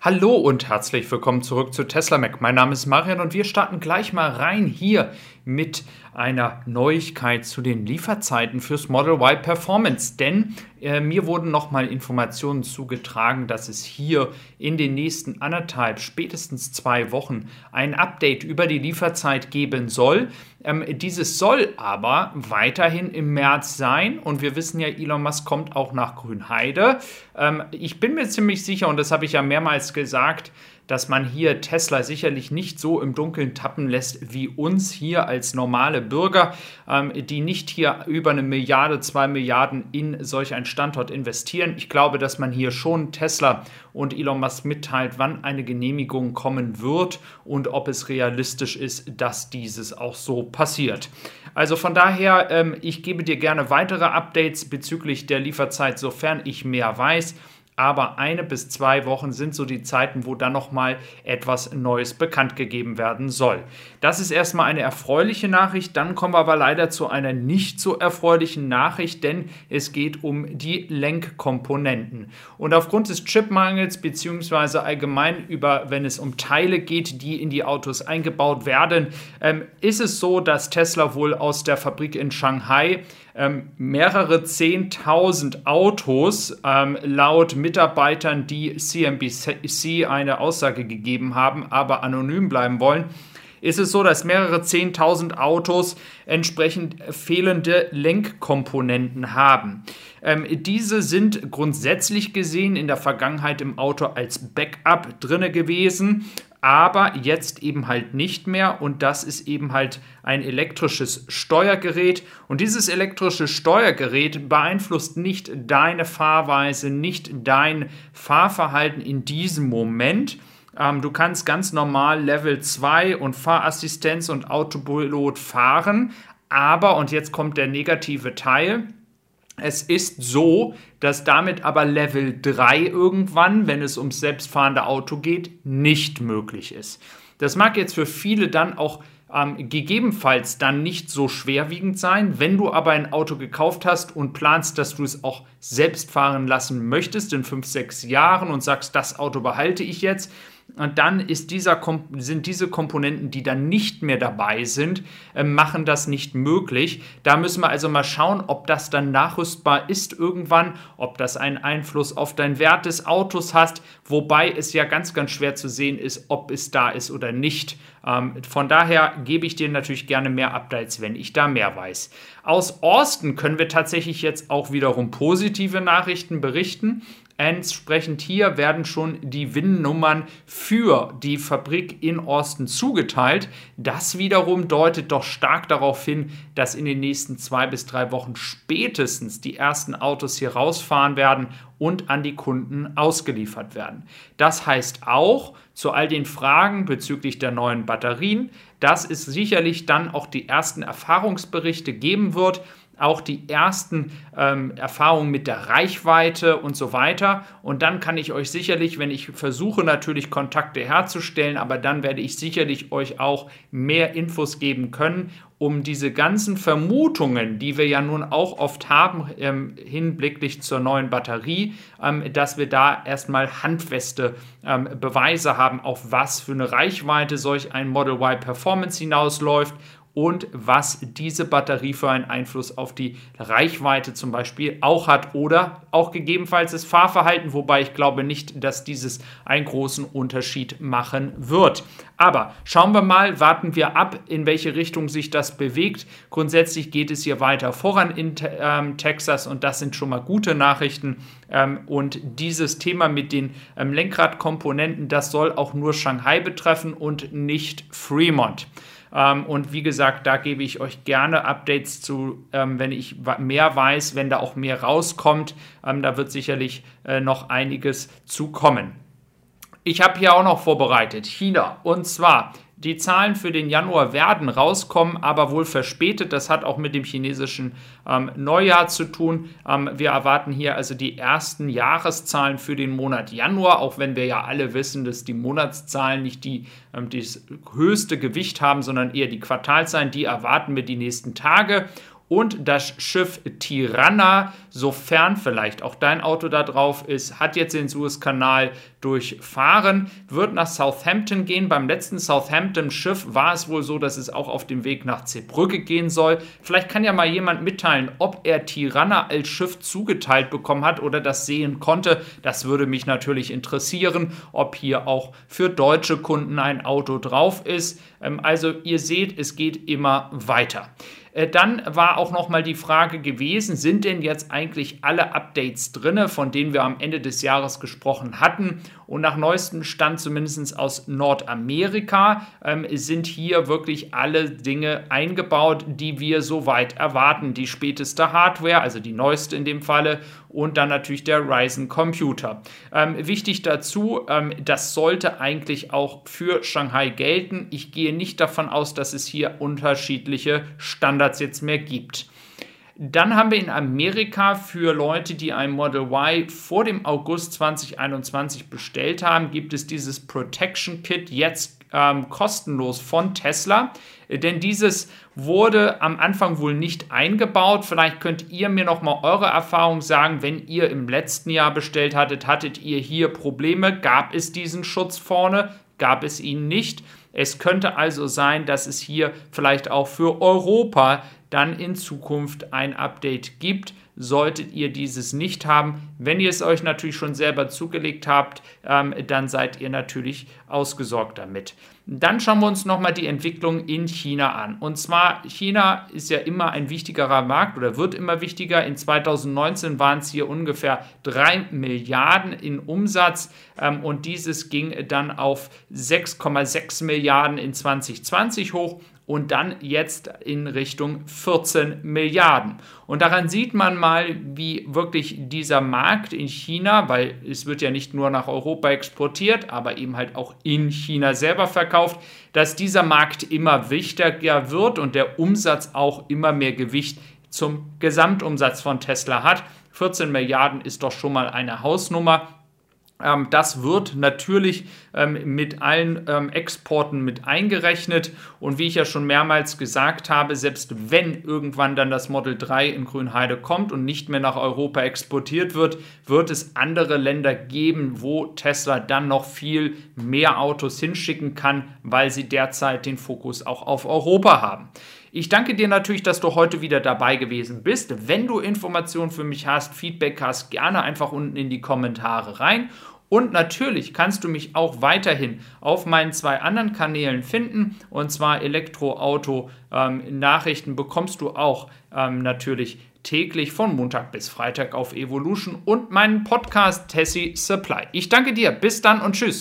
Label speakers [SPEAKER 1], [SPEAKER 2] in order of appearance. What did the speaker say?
[SPEAKER 1] Hallo und herzlich willkommen zurück zu Tesla Mac. Mein Name ist Marian und wir starten gleich mal rein hier mit einer Neuigkeit zu den Lieferzeiten fürs Model Y Performance. Denn äh, mir wurden nochmal Informationen zugetragen, dass es hier in den nächsten anderthalb, spätestens zwei Wochen ein Update über die Lieferzeit geben soll. Ähm, dieses soll aber weiterhin im März sein und wir wissen ja, Elon Musk kommt auch nach Grünheide. Ähm, ich bin mir ziemlich sicher, und das habe ich ja mehrmals gesagt, dass man hier Tesla sicherlich nicht so im Dunkeln tappen lässt wie uns hier als normale Bürger, ähm, die nicht hier über eine Milliarde, zwei Milliarden in solch einen Standort investieren. Ich glaube, dass man hier schon Tesla und Elon Musk mitteilt, wann eine Genehmigung kommen wird und ob es realistisch ist, dass dieses auch so passiert. Also von daher, ähm, ich gebe dir gerne weitere Updates bezüglich der Lieferzeit, sofern ich mehr weiß aber eine bis zwei Wochen sind so die Zeiten, wo dann nochmal etwas Neues bekannt gegeben werden soll. Das ist erstmal eine erfreuliche Nachricht, dann kommen wir aber leider zu einer nicht so erfreulichen Nachricht, denn es geht um die Lenkkomponenten. Und aufgrund des Chipmangels beziehungsweise allgemein über, wenn es um Teile geht, die in die Autos eingebaut werden, ähm, ist es so, dass Tesla wohl aus der Fabrik in Shanghai ähm, mehrere Zehntausend Autos ähm, laut Mitarbeitern, die CNBC eine Aussage gegeben haben, aber anonym bleiben wollen, ist es so, dass mehrere Zehntausend Autos entsprechend fehlende Lenkkomponenten haben. Ähm, diese sind grundsätzlich gesehen in der Vergangenheit im Auto als Backup drinne gewesen aber jetzt eben halt nicht mehr. Und das ist eben halt ein elektrisches Steuergerät. Und dieses elektrische Steuergerät beeinflusst nicht deine Fahrweise, nicht dein Fahrverhalten in diesem Moment. Ähm, du kannst ganz normal Level 2 und Fahrassistenz und Autopilot fahren, aber, und jetzt kommt der negative Teil, es ist so, dass damit aber Level 3 irgendwann, wenn es ums selbstfahrende Auto geht, nicht möglich ist. Das mag jetzt für viele dann auch ähm, gegebenenfalls dann nicht so schwerwiegend sein. Wenn du aber ein Auto gekauft hast und planst, dass du es auch selbst fahren lassen möchtest in 5, 6 Jahren und sagst, das Auto behalte ich jetzt, und dann ist dieser, sind diese Komponenten, die dann nicht mehr dabei sind, äh, machen das nicht möglich. Da müssen wir also mal schauen, ob das dann nachrüstbar ist irgendwann, ob das einen Einfluss auf deinen Wert des Autos hat, wobei es ja ganz, ganz schwer zu sehen ist, ob es da ist oder nicht. Ähm, von daher gebe ich dir natürlich gerne mehr Updates, wenn ich da mehr weiß. Aus Austin können wir tatsächlich jetzt auch wiederum positive Nachrichten berichten. Entsprechend hier werden schon die WIN-Nummern für die Fabrik in Austin zugeteilt. Das wiederum deutet doch stark darauf hin, dass in den nächsten zwei bis drei Wochen spätestens die ersten Autos hier rausfahren werden und an die Kunden ausgeliefert werden. Das heißt auch zu all den Fragen bezüglich der neuen Batterien, dass es sicherlich dann auch die ersten Erfahrungsberichte geben wird auch die ersten ähm, Erfahrungen mit der Reichweite und so weiter. Und dann kann ich euch sicherlich, wenn ich versuche natürlich Kontakte herzustellen, aber dann werde ich sicherlich euch auch mehr Infos geben können, um diese ganzen Vermutungen, die wir ja nun auch oft haben ähm, hinblicklich zur neuen Batterie, ähm, dass wir da erstmal handfeste ähm, Beweise haben, auf was für eine Reichweite solch ein Model Y Performance hinausläuft und was diese Batterie für einen Einfluss auf die Reichweite zum Beispiel auch hat oder auch gegebenenfalls das Fahrverhalten, wobei ich glaube nicht, dass dieses einen großen Unterschied machen wird. Aber schauen wir mal, warten wir ab, in welche Richtung sich das bewegt. Grundsätzlich geht es hier weiter voran in ähm, Texas und das sind schon mal gute Nachrichten. Ähm, und dieses Thema mit den ähm, Lenkradkomponenten, das soll auch nur Shanghai betreffen und nicht Fremont. Ähm, und wie gesagt, da gebe ich euch gerne Updates zu, ähm, wenn ich mehr weiß, wenn da auch mehr rauskommt. Ähm, da wird sicherlich äh, noch einiges zukommen. Ich habe hier auch noch vorbereitet China. Und zwar die Zahlen für den Januar werden rauskommen, aber wohl verspätet. Das hat auch mit dem chinesischen ähm, Neujahr zu tun. Ähm, wir erwarten hier also die ersten Jahreszahlen für den Monat Januar, auch wenn wir ja alle wissen, dass die Monatszahlen nicht die, ähm, das höchste Gewicht haben, sondern eher die Quartalzahlen. Die erwarten wir die nächsten Tage. Und das Schiff Tirana, sofern vielleicht auch dein Auto da drauf ist, hat jetzt den Suezkanal durchfahren, wird nach Southampton gehen. Beim letzten Southampton-Schiff war es wohl so, dass es auch auf dem Weg nach Zeebrücke gehen soll. Vielleicht kann ja mal jemand mitteilen, ob er Tirana als Schiff zugeteilt bekommen hat oder das sehen konnte. Das würde mich natürlich interessieren, ob hier auch für deutsche Kunden ein Auto drauf ist. Ähm, also ihr seht, es geht immer weiter. Äh, dann war auch noch mal die Frage gewesen, sind denn jetzt eigentlich alle Updates drinne, von denen wir am Ende des Jahres gesprochen hatten? Und nach neuestem Stand, zumindest aus Nordamerika, ähm, sind hier wirklich alle Dinge eingebaut, die wir soweit erwarten. Die späteste Hardware, also die neueste in dem Falle, und dann natürlich der Ryzen Computer. Ähm, wichtig dazu, ähm, das sollte eigentlich auch für Shanghai gelten. Ich gehe nicht davon aus, dass es hier unterschiedliche Standards jetzt mehr gibt. Dann haben wir in Amerika für Leute, die ein Model Y vor dem August 2021 bestellt haben, gibt es dieses Protection Kit jetzt ähm, kostenlos von Tesla. Denn dieses wurde am Anfang wohl nicht eingebaut. Vielleicht könnt ihr mir noch mal eure Erfahrung sagen, wenn ihr im letzten Jahr bestellt hattet, hattet ihr hier Probleme? Gab es diesen Schutz vorne? Gab es ihn nicht? Es könnte also sein, dass es hier vielleicht auch für Europa dann in Zukunft ein Update gibt. Solltet ihr dieses nicht haben, wenn ihr es euch natürlich schon selber zugelegt habt, ähm, dann seid ihr natürlich ausgesorgt damit. Dann schauen wir uns nochmal die Entwicklung in China an. Und zwar, China ist ja immer ein wichtigerer Markt oder wird immer wichtiger. In 2019 waren es hier ungefähr 3 Milliarden in Umsatz ähm, und dieses ging dann auf 6,6 Milliarden in 2020 hoch und dann jetzt in Richtung 14 Milliarden. Und daran sieht man mal, wie wirklich dieser Markt in China, weil es wird ja nicht nur nach Europa exportiert, aber eben halt auch in China selber verkauft, dass dieser Markt immer wichtiger wird und der Umsatz auch immer mehr Gewicht zum Gesamtumsatz von Tesla hat. 14 Milliarden ist doch schon mal eine Hausnummer. Ähm, das wird natürlich ähm, mit allen ähm, Exporten mit eingerechnet. Und wie ich ja schon mehrmals gesagt habe, selbst wenn irgendwann dann das Model 3 in Grünheide kommt und nicht mehr nach Europa exportiert wird, wird es andere Länder geben, wo Tesla dann noch viel mehr Autos hinschicken kann, weil sie derzeit den Fokus auch auf Europa haben. Ich danke dir natürlich, dass du heute wieder dabei gewesen bist. Wenn du Informationen für mich hast, Feedback hast, gerne einfach unten in die Kommentare rein. Und natürlich kannst du mich auch weiterhin auf meinen zwei anderen Kanälen finden. Und zwar Elektroauto ähm, Nachrichten bekommst du auch ähm, natürlich täglich von Montag bis Freitag auf Evolution und meinen Podcast Tessie Supply. Ich danke dir. Bis dann und tschüss.